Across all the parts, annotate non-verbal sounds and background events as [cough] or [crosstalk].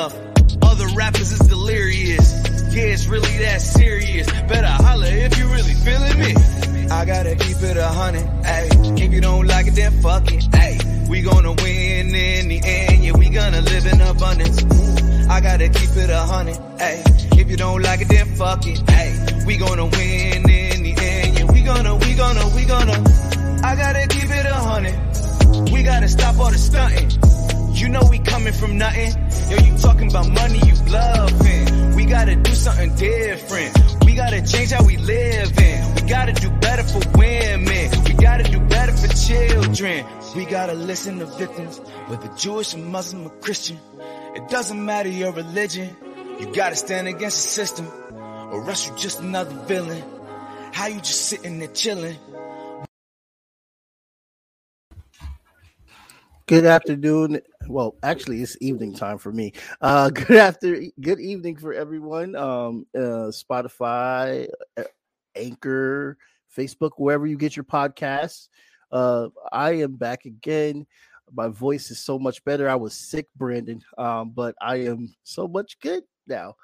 enough. Other rappers is delirious. Yeah, it's really that serious. Better holler if you really feeling me. I gotta keep it a hundred, ayy. If you don't like it, then fuck it, ayy. We gonna win in the end, yeah, we gonna live in abundance. I gotta keep it a hundred, ayy. If you don't like it, then fuck it, ayy. We gonna win in the end, yeah, we gonna, we gonna, we gonna. I gotta keep it a hundred. We gotta stop all the stunting. You know we coming from nothing. Yo, you talking about money, you bluffing. We gotta do something different. We gotta change how we live in. We gotta do better for women. We gotta do better for children. We gotta listen to victims, whether Jewish or Muslim or Christian. It doesn't matter your religion. You gotta stand against the system, or else you just another villain. How you just sitting there chilling? Good afternoon. Well, actually, it's evening time for me. Uh, [laughs] good after, good evening for everyone. Um, uh, Spotify, uh, Anchor, Facebook, wherever you get your podcasts. Uh, I am back again. My voice is so much better. I was sick, Brandon, um, but I am so much good now.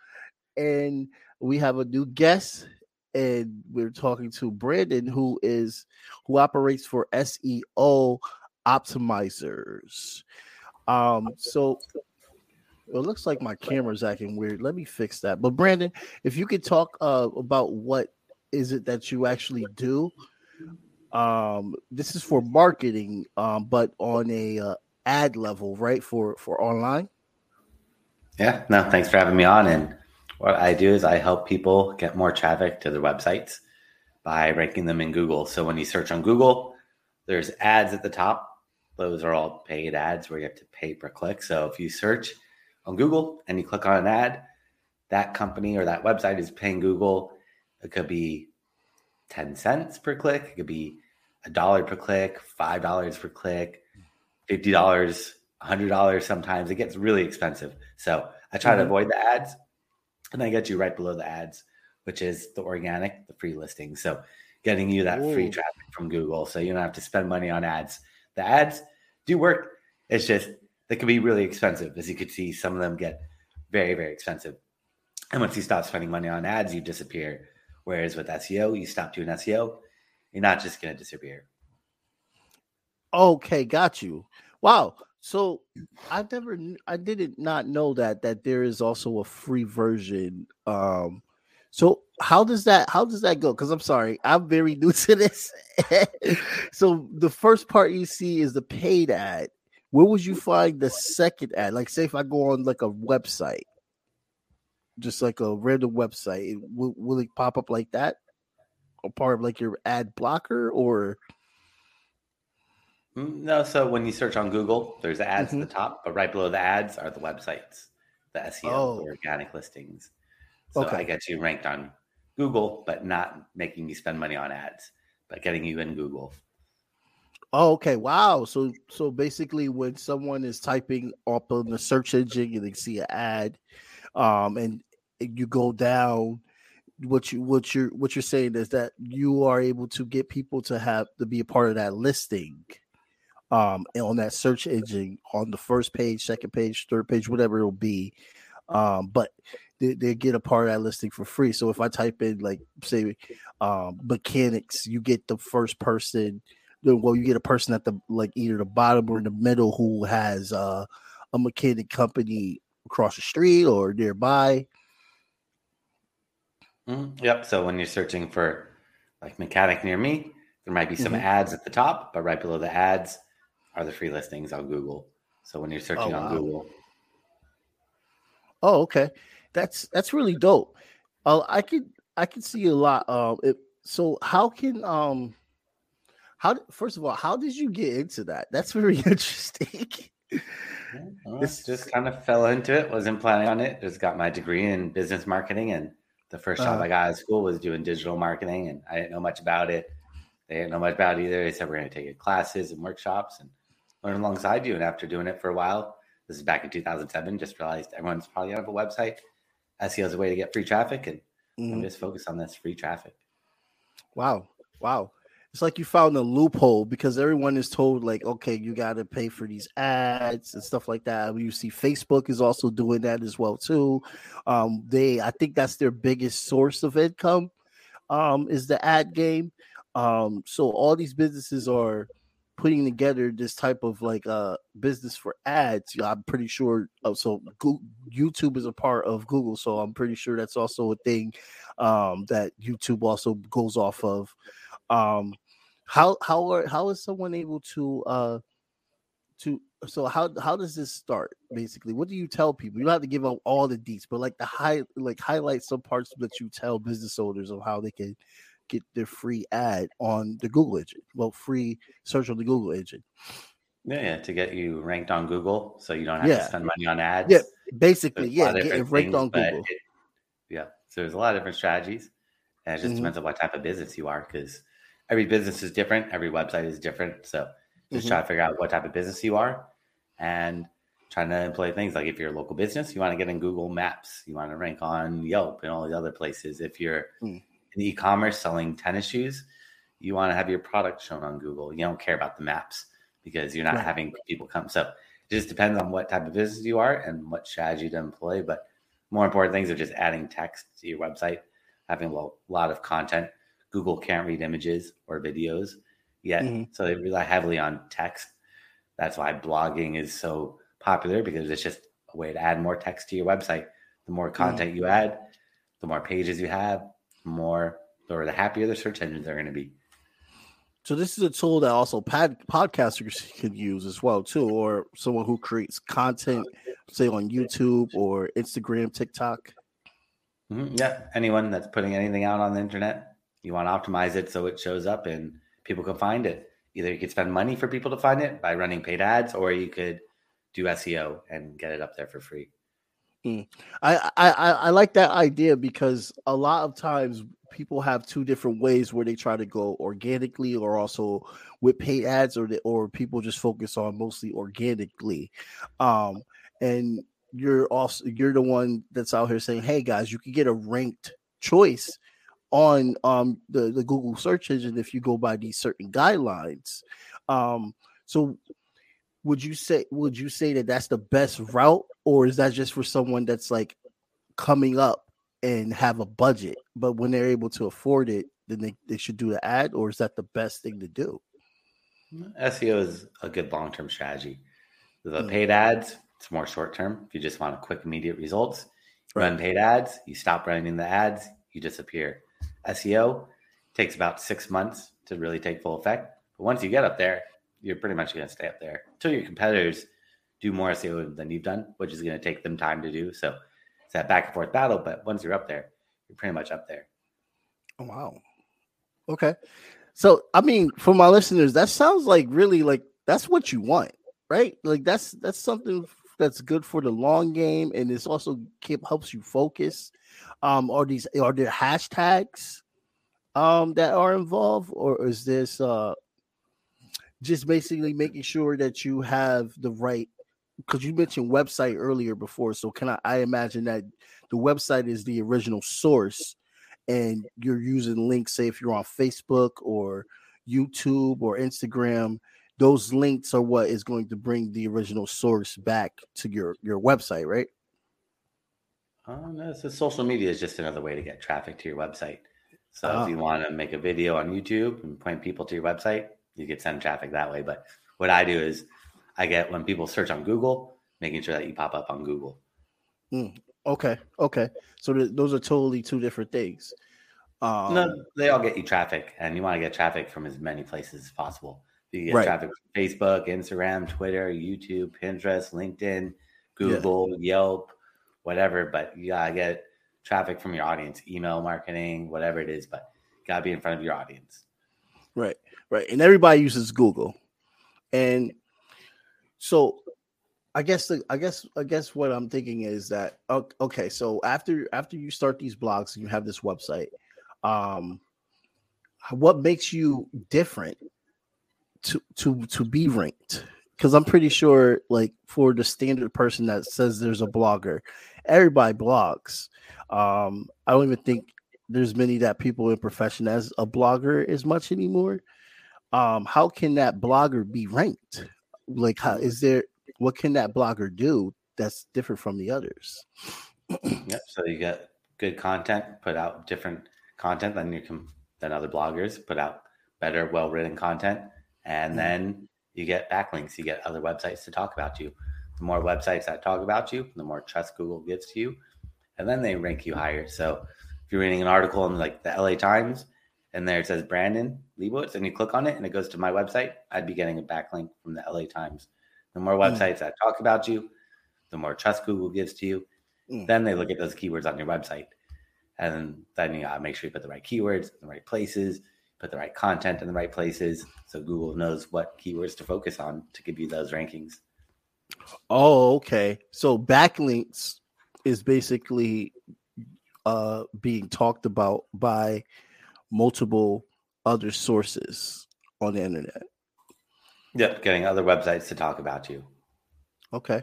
And we have a new guest, and we're talking to Brandon, who is who operates for SEO optimizers. Um, so it looks like my camera's acting weird. Let me fix that. But Brandon, if you could talk uh, about what is it that you actually do? Um, this is for marketing, um, but on a uh, ad level, right? For for online. Yeah. No. Thanks for having me on. And what I do is I help people get more traffic to their websites by ranking them in Google. So when you search on Google, there's ads at the top those are all paid ads where you have to pay per click. So if you search on Google and you click on an ad, that company or that website is paying Google. It could be 10 cents per click. It could be a dollar per click, $5 per click, $50, $100 sometimes. It gets really expensive. So I try mm-hmm. to avoid the ads and I get you right below the ads, which is the organic, the free listing. So getting you that Ooh. free traffic from Google. So you don't have to spend money on ads the ads do work. It's just they can be really expensive. As you could see, some of them get very, very expensive. And once you stop spending money on ads, you disappear. Whereas with SEO, you stop doing SEO, you're not just going to disappear. Okay, got you. Wow. So I never, I didn't not know that that there is also a free version. Um, so how does that how does that go? Because I'm sorry, I'm very [laughs] new to this. so the first part you see is the paid ad. Where would you find the second ad? Like, say if I go on like a website, just like a random website, will, will it pop up like that? Or part of like your ad blocker, or mm, no? So when you search on Google, there's ads mm-hmm. at the top, but right below the ads are the websites, the SEO, oh. the organic listings. So okay. I get you ranked on Google, but not making you spend money on ads, but getting you in Google. Oh, okay. Wow. So so basically when someone is typing up on the search engine and they see an ad, um, and you go down, what you what you're what you're saying is that you are able to get people to have to be a part of that listing um on that search engine on the first page, second page, third page, whatever it'll be. Um, but they, they get a part of that listing for free. So if I type in like say um, mechanics, you get the first person. Well, you get a person at the like either the bottom or in the middle who has uh, a mechanic company across the street or nearby. Mm-hmm. Yep. So when you're searching for like mechanic near me, there might be some mm-hmm. ads at the top, but right below the ads are the free listings on Google. So when you're searching oh, wow. on Google. Oh, okay that's that's really dope. Uh, I could I could see a lot. Um, it, so how can um, how first of all, how did you get into that? That's [laughs] very interesting. well, this just kind of fell into it. Wasn't planning on it. Just got my degree in business marketing, and the first job uh, I got at school was doing digital marketing, and I didn't know much about it. They didn't know much about it either. They said we're going to take classes and workshops and learn alongside you. And after doing it for a while, this is back in 2007. Just realized everyone's probably out of a website. SEO is a way to get free traffic, and mm. I'm just focused on this free traffic. Wow, wow. it's like you found a loophole because everyone is told like okay you got to pay for these ads and stuff like that you see facebook is also doing that as well too um they i think that's their biggest source of income um is the ad game um so all these businesses are putting together this type of like uh business for ads i'm pretty sure uh, so Google, youtube is a part of google so i'm pretty sure that's also a thing um that youtube also goes off of. Um how how are how is someone able to uh to so how how does this start basically? What do you tell people? You don't have to give out all the deets but like the high like highlight some parts that you tell business owners of how they can get their free ad on the google engine well free search on the google engine yeah, yeah to get you ranked on google so you don't have Yeah. to spend money on ads yeah basically There's a lot yeah getting ranked things, on google it- yeah. So there's a lot of different strategies. And it just Mhm. depends on what type of business you are because every business is different. Every website is different. So just Mhm. try to figure out what type of business you are and trying to employ things like if you're a local business, you want to get in Google Maps, you want to rank on Yelp and all the other places. If you're Mm. In e-commerce selling tennis shoes, you want to have your product shown on Google. You don't care about the maps because you're not Right. having people come. So it just depends on what type of business you are and what strategy to employ. But more important things are just adding text to your website, having a lot of content. Google can't read images or videos yet, Mhm. so they rely heavily on text. That's why blogging is so popular because it's just a way to add more text to your website. The more content you add, the more pages you have, more or the happier the search engines are going to be. So this is a tool that also pod, podcasters [laughs] can use as well too, or someone who creates content, say on YouTube or Instagram, TikTok. Mhm. Yeah, anyone that's putting anything out on the internet, you want to optimize it so it shows up and people can find it. Either you could spend money for people to find it by running paid ads, or you could do SEO and get it up there for free. I, I I I like that idea because a lot of times people have two different ways where they try to go organically or also with paid ads or the, or people just focus on mostly organically. Um and you're also you're the one that's out here saying, "Hey guys, you can get a ranked choice on um the the Google search engine if you go by these certain guidelines." Um so would you say would you say that that's the best route or is that just for someone that's like coming up and have a budget but when they're able to afford it then they, they should do the ad or is that the best thing to do SEO is a good long term strategy. The Mm. paid ads, it's more short term. If you just want a quick, immediate results, run paid ads, you stop running the ads, you disappear. SEO takes about six months to really take full effect. But once you get up there, you're pretty much going to stay up there until your competitors do more SEO than you've done, which is going to take them time to do. So it's that back and forth battle. But once you're up there, you're pretty much up there. oh, wow okay so i mean for my listeners that sounds like really like that's what you want right like that's that's something that's good for the long game and it's also keep, helps you focus um are these are there hashtags um that are involved or is this uh just basically making sure that you have the right because you mentioned website earlier before so can I, I imagine that the website is the original source and you're using links say if you're on facebook or youtube or instagram those links are what is going to bring the original source back to your your website right Oh, no, so social media is just another way to get traffic to your website. So Ah. if you want to make a video on YouTube and point people to your website, you could send traffic that way. But what I do is I get when people search on Google, making sure that you pop up on Google. okay okay so th- those are totally two different things um no, they all get you traffic, and you want to get traffic from as many places as possible. You get Right. traffic from Facebook, Instagram, Twitter, YouTube, Pinterest, LinkedIn, Google, Yelp, whatever. But you gotta get traffic from your audience, email marketing, whatever it is. But gotta be in front of your audience. Right, right. And everybody uses Google. And so I guess the, I guess I guess what I'm thinking is that okay, so after after you start these blogs and you have this website, um what makes you different to to to be ranked? Because I'm pretty sure, like for the standard person that says there's a blogger, everybody blogs. Um, I don't even think there's many that people in profession as a blogger as much anymore. Um, how can that blogger be ranked? Like, how is there? What can that blogger do that's different from the others? yep. So you get good content, put out different content than you can than other bloggers, put out better, well written content, and mm-hmm. then you get backlinks. You get other websites to talk about you. The more websites that talk about you, the more trust Google gives to you, and then they rank you higher. So if you're reading an article in like the LA Times and there it says Brandon Leibowitz and you click on it and it goes to my website, I'd be getting a backlink from the LA Times. The more hmm. websites mm. that talk about you, the more trust Google gives to you. Mm. Then they look at those keywords on your website. And then you gotta make sure you put the right keywords in the right places, put the right content in the right places. So Google knows what keywords to focus on to give you those rankings. Oh, okay. So backlinks is basically uh, being talked about by multiple other sources on the internet. Yep, getting other websites to talk about you. Okay.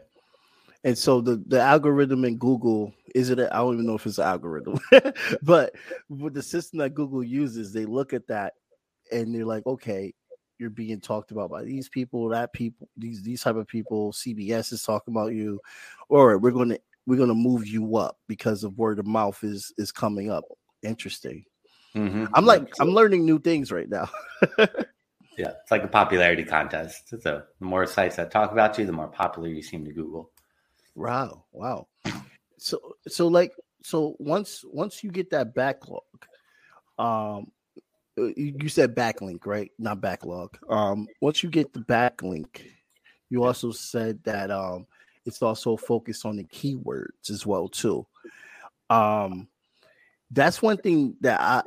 And so the, the algorithm in Google is it? I don't even know if it's an algorithm, [laughs] but with the system that Google uses, they look at that and they're like, okay, you're being talked about by these people, that people, these these type of people. CBS is talking about you, or we're going to we're to move you up because of word of mouth is is coming up. Interesting. Mm-hmm. I'm like I'm learning new things right now. [laughs] yeah, it's like a popularity contest. So the more sites that talk about you, the more popular you seem to Google. Wow, wow. So so like so once once you get that backlog, um, uh, you said backlink, right? Not backlog. Um, once you get the backlink, you also said that um it's also focused on the keywords as well too. Um, that's one thing that I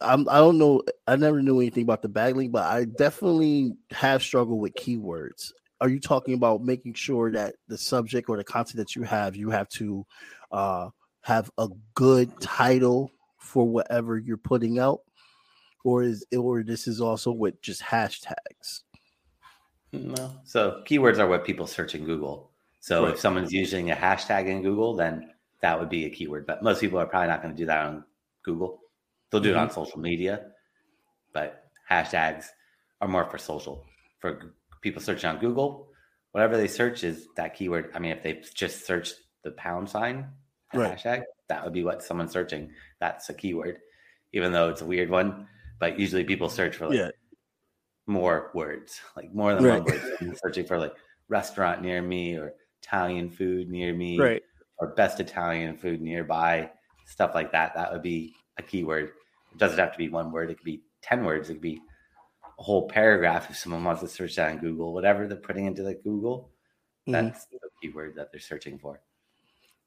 I'm, I don't know. I never knew anything about the backlink, but I definitely have struggled with keywords. Are you talking about making sure that the subject or the content that you have, you have to uh, have a good title for whatever you're putting out, or is or this is also with just hashtags? No. So keywords are what people search in Google. So right. if someone's using a hashtag in Google, then that would be a keyword. But most people are probably not going to do that on Google. They'll do mm-hmm. it on mm-hmm. social media, but hashtags are more for social. For people searching on Google, whatever they search is that keyword. I mean, if they just search the pound sign, right. hashtag, that would be what someone's searching. That's a keyword, even though it's a weird one. But usually people search for like yeah. more words, like more than right. one word. searching for like restaurant near me or Italian food near me, right? Or best Italian food nearby, stuff like that. That would be a keyword. It doesn't have to be one word. It could be ten words. It could be a whole paragraph if someone wants to search that on Google. Whatever they're putting into the Google, mm-hmm. that's the keyword that they're searching for.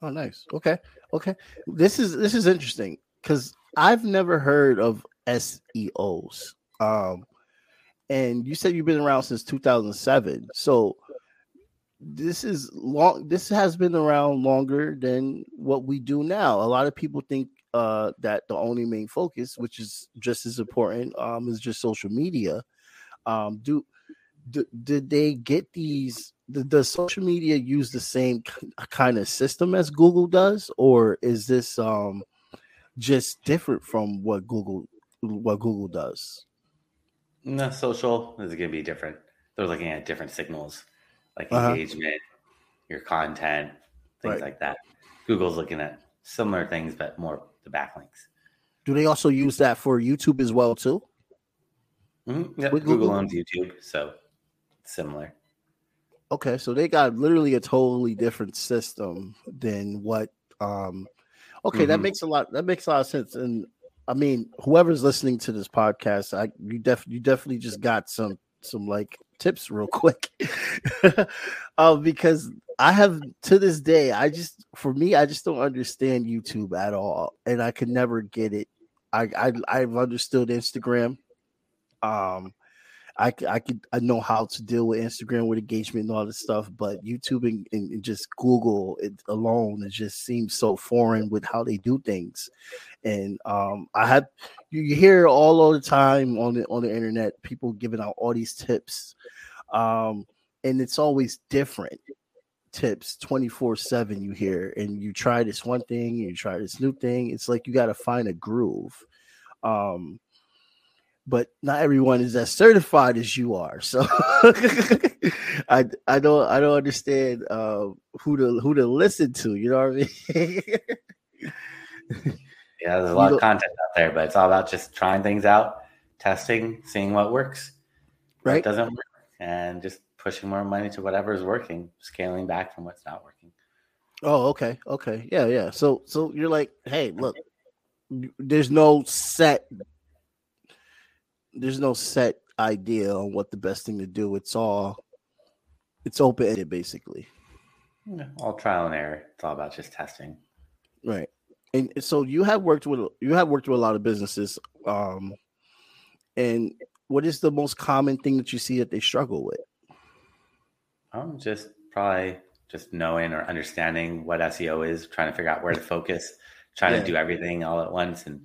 Oh, nice. Okay, okay. This is this is interesting because I've never heard of SEOs. Um, and you said you've been around since 2007. So this is long this has been around longer than what we do now a lot of people think uh that the only main focus which is just as important um is just social media um do, do did they get these does social media use the same kind of system as google does or is this um just different from what google what google does no social is going to be different they're looking at different signals like uh-huh. engagement, your content, things right. like that. Google's looking at similar things, but more the backlinks. Do they also use that for YouTube as well too? Mm-hmm. Yep. Google, Google owns YouTube, so similar. Okay, so they got literally a totally different system than what. um Okay, mm-hmm. that makes a lot. That makes a lot of sense, and I mean, whoever's listening to this podcast, I you def you definitely just got some some like tips real quick uh, [laughs] because I have to this day, I just for me, I just don't understand YouTube at all, and I could never get it. I, I I've understood Instagram. Um, I I could I know how to deal with Instagram with engagement and all this stuff, but YouTube and, and just Google it alone it just seems so foreign with how they do things. And um, I had you hear all, all the time on the on the internet people giving out all these tips, um, and it's always different tips 24 7 you hear and you try this one thing you try this new thing it's like you got to find a groove um but not everyone is as certified as you are. So [laughs] I I don't I don't understand uh, who to who to listen to. You know what I mean? [laughs] yeah, there's a lot of content out there, but it's all about just trying things out, testing, seeing what works, right? What doesn't work, and just pushing more money to whatever is working, scaling back from what's not working. Oh, okay, okay, yeah, yeah. So, so you're like, hey, look, [laughs] there's no set there's no set idea on what the best thing to do. It's all it's open ended basically. Yeah, all trial and error. It's all about just testing. Right. And so you have worked with you have worked with a lot of businesses. Um and what is the most common thing that you see that they struggle with? Um just probably just knowing or understanding what SEO is, trying to figure out where to focus, trying yeah. to do everything all at once and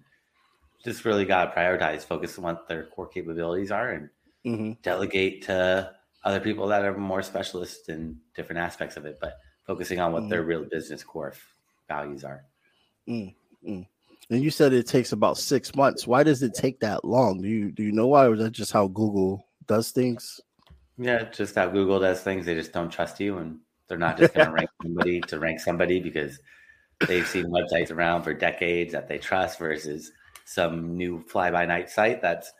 just really got to prioritize, focus on what their core capabilities are, and mm-hmm. delegate to other people that are more specialists in different aspects of it, but focusing on what mm-hmm. their real business core values are. Mm-hmm. And you said it takes about six months. Why does it take that long? Do you do you know why, or is that just how Google does things? Yeah, just how Google does things. They just don't trust you, and they're not just going to rank [laughs] somebody to rank somebody because they've seen websites around for decades that they trust versus some new fly by night site that's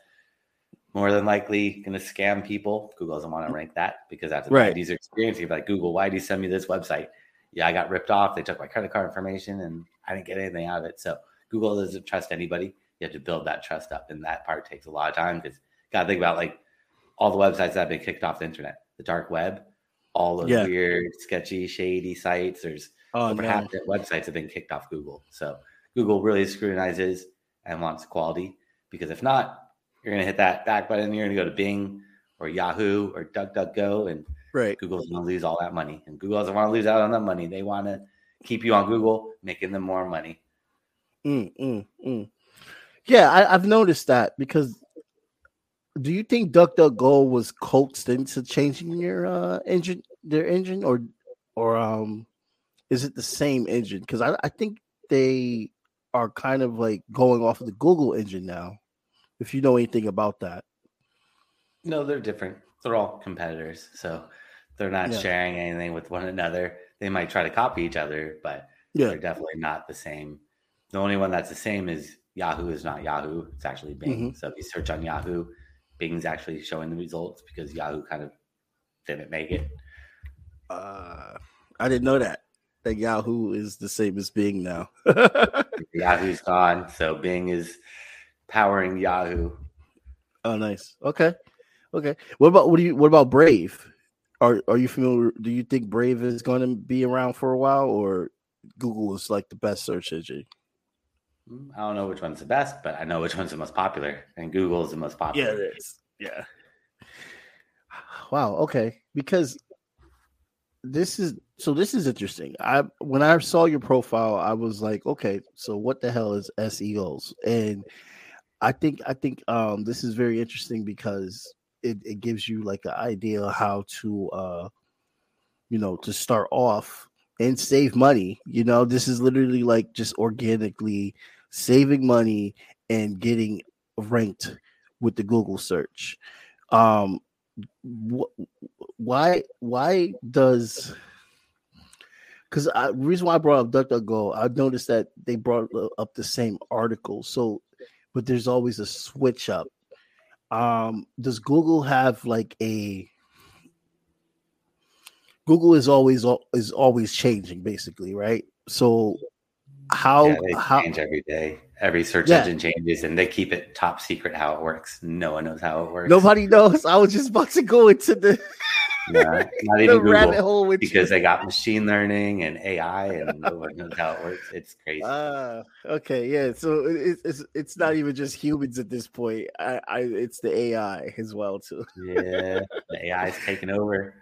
more than likely going to scam people. Google doesn't want to rank that because that's a right. user experience. You're like, Google, why did you send me this website? Yeah, I got ripped off. They took my credit card information and I didn't get anything out of it. So Google doesn't trust anybody. You have to build that trust up. And that part takes a lot of time because got to think about like all the websites that have been kicked off the internet, the dark web, all those yeah. weird, sketchy, shady sites. There's oh, over half the websites have been kicked off Google. So Google really scrutinizes and wants quality. Because if not, you're going to hit that back button. You're going to go to Bing or Yahoo or DuckDuckGo, and right. Google's going to lose all that money. And Google doesn't want to lose out on that money. They want to keep you on Google, making them more money. Mm, mm, mm. Yeah, I, have noticed that because do you think DuckDuckGo was coaxed into changing your uh, engine, their engine, or or um, is it the same engine? Because I, I think they are kind of like going off of the Google engine now. If you know anything about that. No, they're different. They're all competitors, so they're not yeah. sharing anything with one another. They might try to copy each other, but yeah. they're definitely not the same. The only one that's the same is Yahoo is not Yahoo. It's actually Bing. Mm-hmm. So if you search on Yahoo, Bing's actually showing the results because Yahoo kind of didn't make it. Uh, I didn't know that that Yahoo is the same as Bing now. [laughs] Yahoo's gone, so Bing is powering Yahoo. Oh, nice. Okay, okay. What about what do you? What about Brave? Are Are you familiar? Do you think Brave is going to be around for a while, or Google is like the best search engine? Hmm, I don't know which one's the best, but I know which one's the most popular, and Google is the most popular. Yeah, it is. Yeah. Wow. Okay. Because this is so this is interesting. I when I saw your profile, I was like, okay, so what the hell is SEOs? And I think I think um this is very interesting because it, it gives you like an idea how to uh you know to start off and save money. You know, this is literally like just organically saving money and getting ranked with the Google search. Um wh- why why does because the reason why I brought up DuckDuckGo, I noticed that they brought up the same article. So, but there's always a switch up. Um, does Google have like a Google is always is always changing, basically, right? So, how yeah, how change every day? Every search yeah. engine changes, and they keep it top secret how it works. No one knows how it works. Nobody knows. I was just about to go into the [laughs] yeah, [laughs] not even Google because they got machine learning and AI, and no one knows how it works. It's crazy. Uh, okay, yeah. So it's it's it's not even just humans at this point. I, I it's the AI as well too. yeah, the AI is taking over.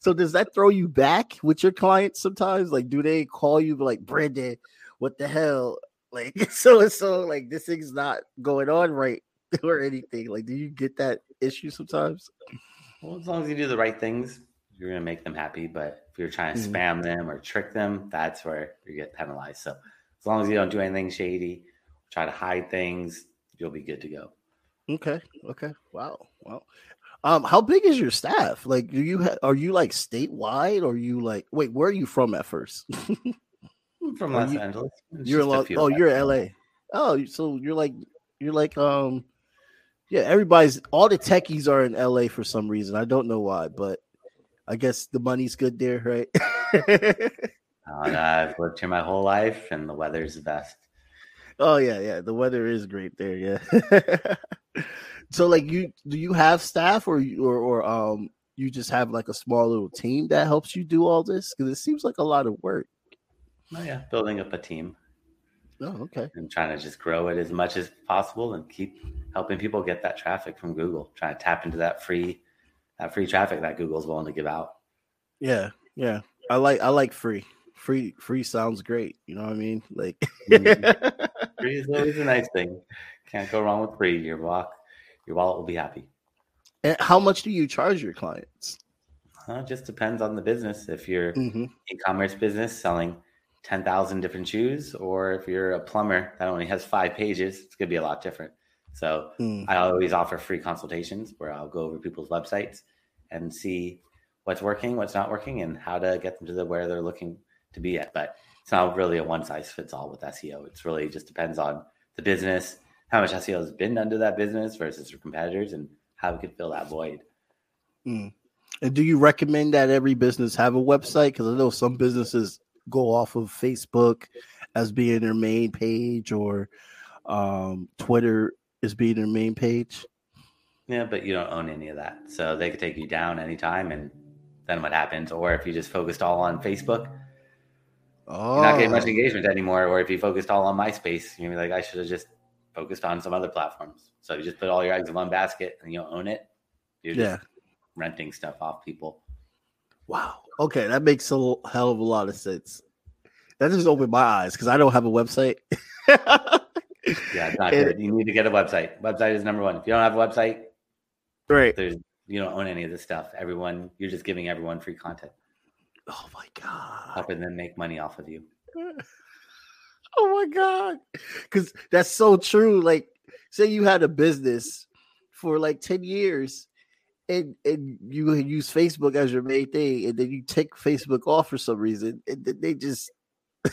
So does that throw you back with your clients sometimes? Like, do they call you like Brandon? What the hell? [laughs] Like, so and so like this thing's not going on right [laughs] or anything. Like, do you get that issue sometimes? Well, as long as you do the right things, you're going to make them happy. But if you're trying to mm-hmm. spam them or trick them, that's where you get penalized. So as long as you don't do anything shady, try to hide things, you'll be good to go. Okay. Okay. Wow. Wow. Um, how big is your staff? Like, do you ha- are you like statewide, or you like wait? Where are you from at first? [laughs] from Los you- Angeles. It's you're Los, oh, you're LA. Oh, so you're like you're like um, yeah. Everybody's all the techies are in LA for some reason. I don't know why, but I guess the money's good there, right? [laughs] Uh, I've lived here my whole life, and the weather's the best. Oh yeah, yeah. The weather is great there. Yeah. [laughs] so like you do you have staff or you or, or um you just have like a small little team that helps you do all this? Because it seems like a lot of work. Oh, yeah, building up a team Oh, okay. and trying to just grow it as much as possible and keep helping people get that traffic from Google. Trying to tap into that free that free traffic that Google's willing to give out. Yeah, yeah. I like I like free. Free free sounds great. You know what I mean? Like Mhm. [laughs] Free is always a nice thing. Can't go wrong with free. Your walk, your wallet will be happy. and how much do you charge your clients? Uh, it just depends on the business. If you're Mm-hmm. e-commerce business selling 10,000 different shoes or if you're a plumber that only has five pages it's going to be a lot different. So Mm. i always offer free consultations where i'll go over people's websites and see what's working what's not working and how to get them to the where they're looking to be at. But it's not really a one size fits all with seo it's really just depends on the business how much seo has been done to that business versus your competitors and how we could fill that void. And do you recommend that every business have a website? Because I know some businesses go off of Facebook as being their main page, or um, Twitter is being their main page. Yeah, but you don't own any of that. So they could take you down anytime and then what happens? Or if you just focused all on Facebook, Oh, you're not getting much engagement anymore. Or if you focused all on MySpace, you're be like, I should have just focused on some other platforms. So you just put all your eggs in one basket and you don't own it. You're just yeah. renting stuff off people. Wow. Okay, that makes a hell of a lot of sense. That just opened my eyes because I don't have a website. [laughs] Yeah, it's not And- good. You need to get a website. Website is number one. If you don't have a website, Right. there's you don't own any of this stuff. Everyone, you're just giving everyone free content, Oh my god. helping them make money off of you. [laughs] Oh my god. Cuz that's so true. Like say you had a business for like 10 years and and you used Facebook as your main thing and then you take Facebook off for some reason and then they just [laughs]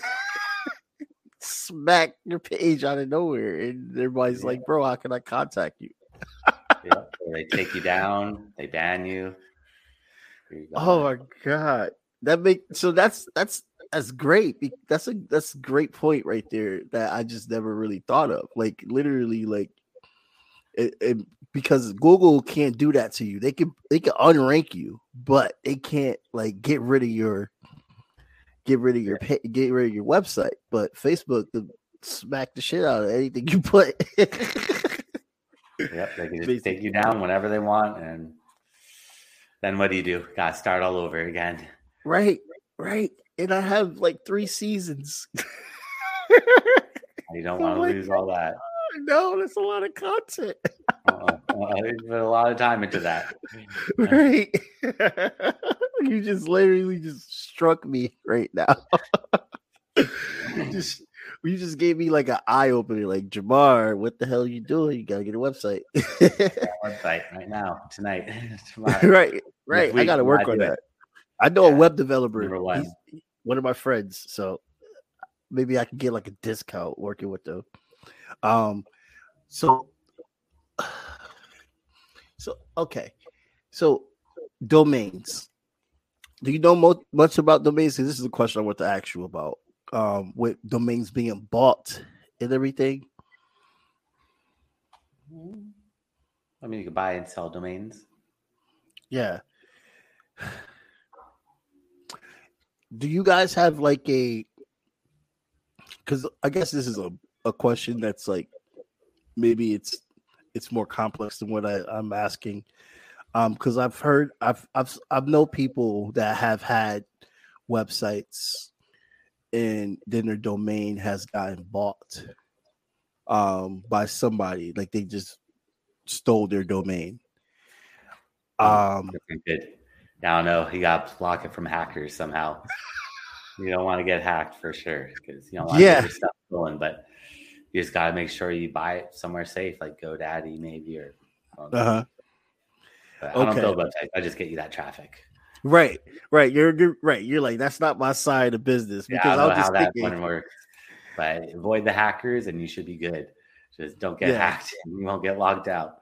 smack your page out of nowhere and everybody's Yeah. like, "Bro, how can I contact you?" [laughs] Yeah, they take you down, they ban you. You're Oh my god. That make so that's that's that's great. That's a that's a great point right there that I just never really thought of. Like literally, like it, it because Google can't do that to you. They can they can unrank you, but they can't like get rid of your get rid of your get rid of your website. But Facebook can smack the shit out of anything you put. Yep, they can [laughs] just take you down whenever they want, and then what do you do? Got to start all over again. right, right. And I have like three seasons. You don't [laughs] Oh want to lose all that. No, that's a lot of content. Uh-uh. Uh-uh. Put a lot of time into that. [laughs] Right. [laughs] you just literally just struck me right now. [laughs] just you just gave me like an eye opener, like Jamar, what the hell are you doing? You gotta get a website. Website right now, tonight, tomorrow. right, right. I gotta work on do it. that. I know a web developer. One. One of my friends, so maybe I can get like a discount working with them. Um, so, [sighs] so okay, so domains. Do you know mo- much about domains? This is a question I want to ask you about. Um, with domains being bought and everything. I mean, you can buy and sell domains. Yeah. [sighs] Do you guys have like a because I guess this is a, a question that's like maybe it's it's more complex than what I, I'm asking. Um, because I've heard I've I've I've know people that have had websites and then their domain has gotten bought um by somebody like they just stole their domain. Um Good. I don't know. He got blocked it from hackers somehow. you don't want to get hacked for sure because you don't want Yeah. your stuff stolen. But you just got to make sure you buy it somewhere safe, like GoDaddy maybe or. Uh huh. I don't okay. build websites. I just get you that traffic. Right, right. You're, you're right. You're like that's not my side of business because I I don't know how just that thinking. one works. But avoid the hackers, and you should be good. Just don't get Yeah. hacked, and you won't get logged out.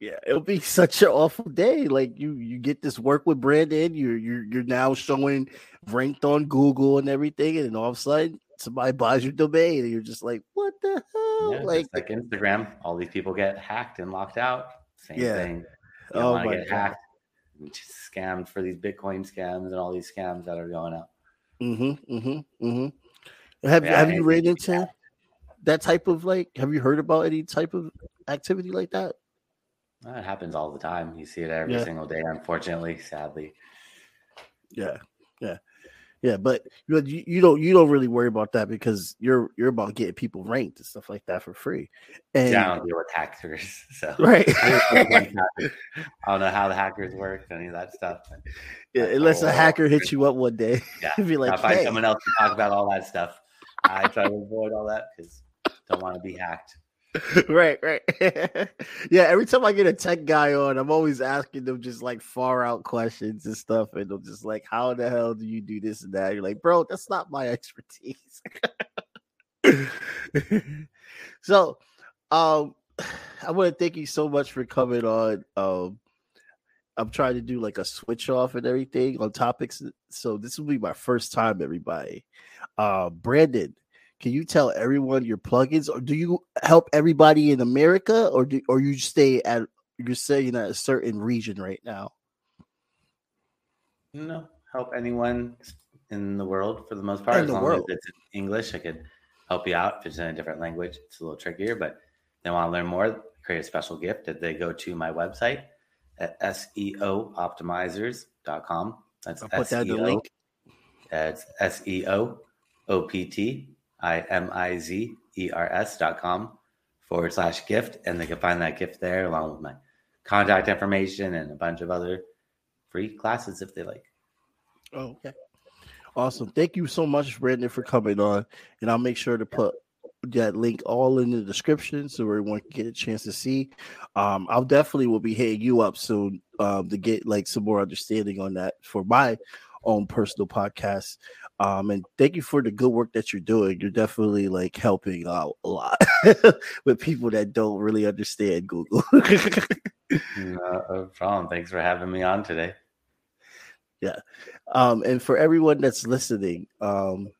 Yeah, it'll be [laughs] such an awful day. Like you, you get this work with Brandon. You're you're you're now showing ranked on Google and everything, and then all of a sudden somebody buys your domain, and you're just like, what the hell? Yeah, like, like Instagram, all these people get hacked and locked out. Same Yeah. thing. You Oh my get God. hacked, just scammed for these Bitcoin scams and all these scams that are going out. mm-hmm, mm-hmm, mm-hmm. Have Yeah, have you ran into that type of like? Have you heard about any type of activity like that? It happens all the time. You see it every Yeah. single day, unfortunately, sadly. Yeah, yeah, yeah. But you you don't you don't really worry about that because you're you're about getting people ranked and stuff like that for free. And Yeah, I don't deal with hackers. [laughs] So [laughs] right, I don't like hackers. I don't know how the hackers work, any of that stuff. yeah, unless a hacker hits you up one day, [laughs] Yeah, be like, I'll find hey. someone else to talk about all that stuff. I try to avoid all that because don't want to be hacked. [laughs] right, right. [laughs] yeah, every time I get a tech guy on, I'm always asking them just like far out questions and stuff, and I'm just like, "How the hell do you do this and that?" You're like, "Bro, that's not my [laughs] expertise." so, um, [sighs] I want to thank you so much for coming on. Um, I'm trying to do like a switch off and everything on topics, so this will be my first time, everybody. Uh, Brandon, can you tell everyone your plugins, or do you help everybody in America, or do or you stay at you're saying at a certain region right now? No, help anyone in the world for the most part. In as the long world. as it's in English, I could help you out. If it's in a different language, it's a little trickier. But they want to learn more, create a special gift that they go to my website at seooptimizers.com. That's I'll put that in the SEO. link. It's S E O O P T I M I Z E R S dot com forward slash gift. And they can find that gift there along with my contact information and a bunch of other free classes if they like. Oh, okay. Awesome. Thank you so much, Brandon, for coming on. And I'll make sure to put that link all in the description so everyone can get a chance to see. Um, I'll definitely will be hitting you up soon um, to get like some more understanding on that for my own personal podcast. Um, and thank you for the good work that you're doing. You're definitely like helping out a lot [laughs] with people that don't really understand Google. [laughs] No problem. Thanks for having me on today. Yeah. Um, and for everyone that's listening, um,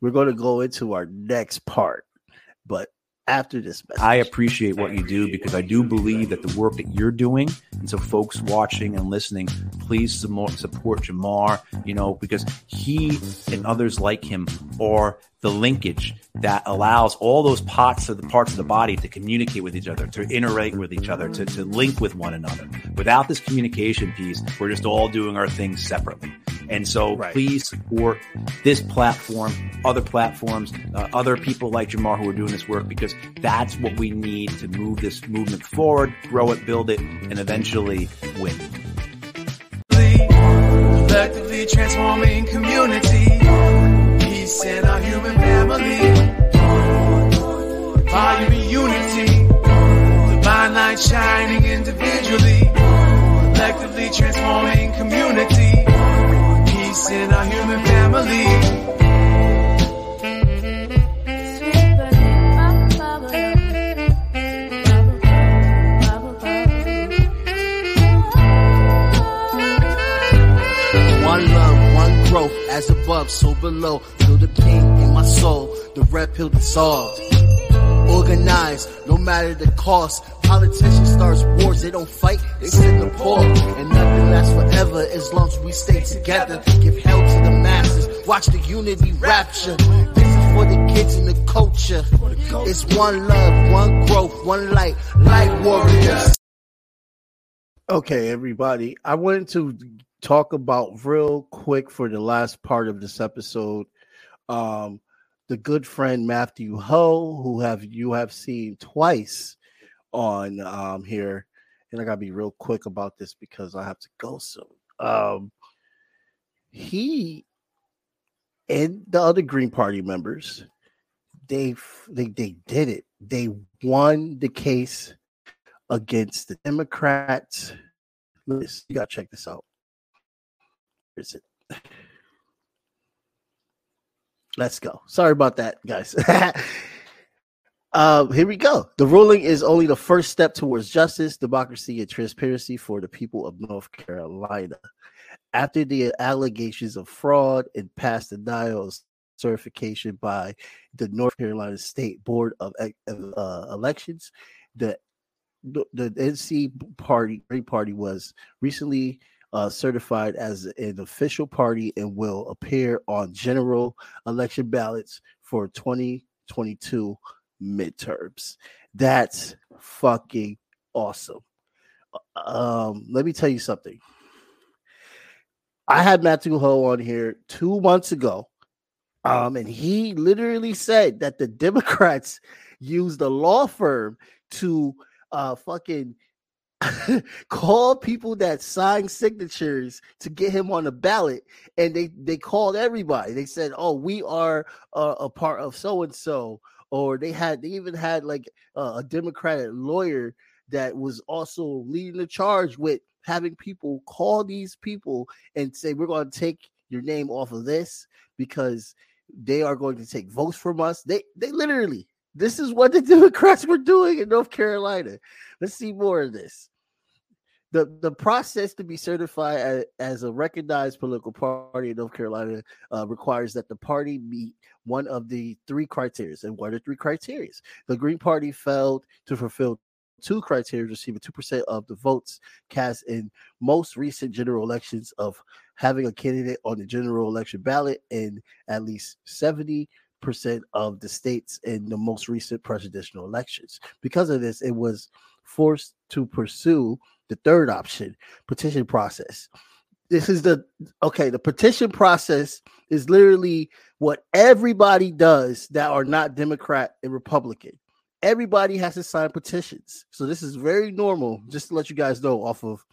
we're going to go into our next part, but after this message. I appreciate what you do because I do believe that the work that you're doing, and so folks watching and listening, please support, Jamar, you know, because he and others like him are the linkage that allows all those parts of the parts of the body to communicate with each other, to interact with each other, to, to link with one another. Without this communication piece, we're just all doing our things separately. And so Right. please support this platform, other platforms, uh, other people like Jamar who are doing this work because that's what we need to move this movement forward, grow it, build it, and eventually win. collectively transforming community. Peace in our human family. Fire in unity. Divine light shining individually. Collectively transforming community. Pill dissolved. Organized, no matter the cost. Politicians starts wars, they don't fight, they send the poor. And nothing lasts forever as long as we stay together. Give help to the masses, watch the unity rapture. This is for the kids and the culture. It's one love, one growth, one light, light warriors. Okay, everybody. I wanted to talk about real quick for the last part of this episode. Um, the good friend Matthew Hoh, who have you have seen twice on um here, and I gotta be real quick about this because I have to go soon. Um, he and the other Green Party members they they they did it. They won the case against the Democrats. Listen, you gotta check this out. Where is it? Let's go. Sorry about that, guys. [laughs] uh, here we go. The ruling is only the first step towards justice, democracy, and transparency for the people of North Carolina. After the allegations of fraud and past denials certification by the North Carolina State Board of uh, Elections, the the, NC party Party was recently uh, certified as an official party and will appear on general election ballots for 2022 midterms. That's fucking awesome. Um, let me tell you something. I had Matthew Hoh on here two months ago, um, and he literally said that the [laughs] Democrats used a law firm to uh fucking [laughs] call people that signed signatures to get him on the ballot and they they called everybody. They said oh we are uh, a part of so and so or they had they even had like uh, a democratic lawyer that was also leading the charge with having people call these people and say we're going to take your name off of this because they are going to take votes from us. They they literally this is what the [laughs] Democrats were doing in North Carolina. Let's see more of this. The, the process to be certified as, as a recognized political party in North Carolina uh, requires that the party meet one of the three criteria. And what are three criteria? The Green Party failed to fulfill two criteria, receiving 2% of the votes cast in most recent general elections of having a candidate on the general election ballot in at least 70 percent of the states in the most recent presidential elections. Because of this, it was forced to pursue the third option, petition process. This is the okay, the petition process is literally what everybody does that are not Democrat and Republican. Everybody has to sign petitions. So this is very normal, just to let you guys know off of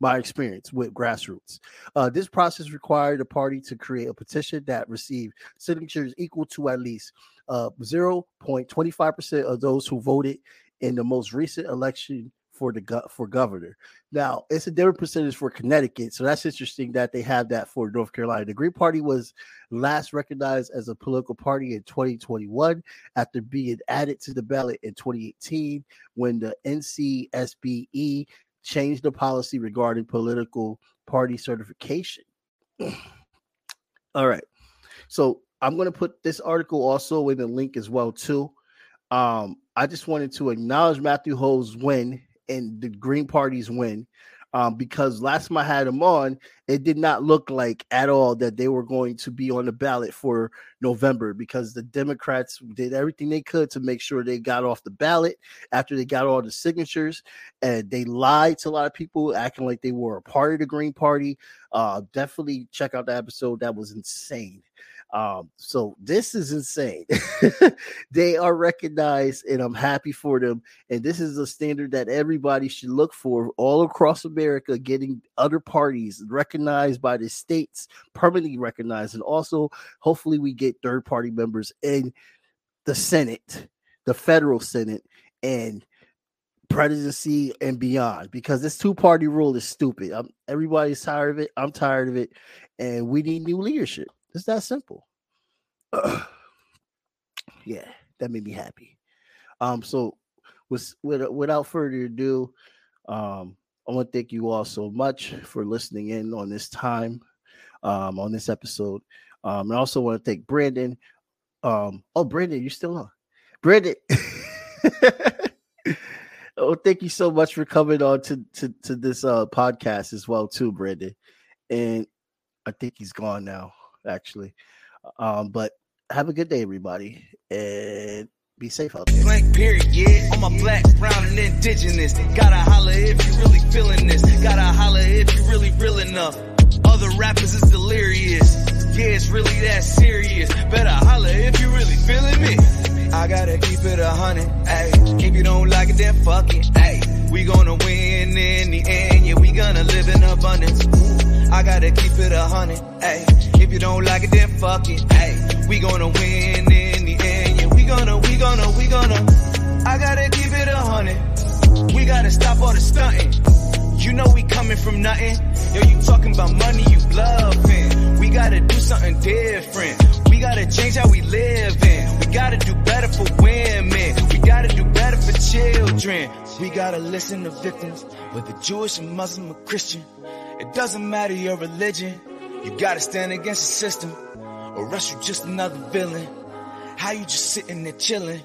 my experience with grassroots. Uh, this process required a party to create a petition that received signatures equal to at least uh, 0.25% of those who voted in the most recent election for the go- for governor. Now it's a different percentage for Connecticut, so that's interesting that they have that for North Carolina. The Green Party was last recognized as a political party in 2021 after being added to the ballot in 2018 when the NCSBE change the policy regarding political party certification. [clears throat] All right. So I'm going to put this article also in the link as well too. Um, I just wanted to acknowledge Matthew Hoh's win and the Green Party's win um, because last time I had them on, it did not look like at all that they were going to be on the ballot for November because the Democrats did everything they could to make sure they got off the ballot after they got all the signatures, and they lied to a lot of people, acting like they were a part of the Green Party. Uh, definitely check out the episode; that was insane. Um, so this is insane. [laughs] they are recognized, and I'm happy for them. And this is a standard that everybody should look for all across America, getting other parties recognized by the states, permanently recognized, and also hopefully we get third party members in the Senate, the federal Senate, and presidency and beyond because this two party rule is stupid. I'm, everybody's tired of it. I'm tired of it, and we need new leadership. It's that simple. [clears throat] yeah, that made me happy. Um, so with, with without further ado, um, I want to thank you all so much for listening in on this time, um, on this episode. Um, and I also want to thank Brandon. Um, oh, Brandon, you're still on. Brandon. [laughs] oh, thank you so much for coming on to to, to this uh podcast as well, too, Brandon. And I think he's gone now actually. Um, but have a good day, everybody, and be safe out there. Blank period. On my black, brown, and indigenous. Gotta holler if you really feeling this. Gotta holler if you really real enough. Other rappers is delirious. Yeah, it's really that serious. Better holler if you really feeling me. I gotta keep it a hundred, ayy. If you don't like it, then fuck it, ayy. We gonna win in the end, yeah, we gonna live in abundance. I gotta keep it a hundred, ayy. If you don't like it, then fuck it, ayy. We gonna win in the end, yeah, we gonna, we gonna, we gonna. I gotta keep it a hundred. We gotta stop all the stunting. You know we coming from nothing. Yo, you talking about money, you bluffing. We gotta do something different. We gotta change how we live in. We gotta do better for women. We gotta do better for children. We gotta listen to victims, whether Jewish or Muslim or Christian. It doesn't matter your religion. You gotta stand against the system, or else you're just another villain. How you just sitting there chilling?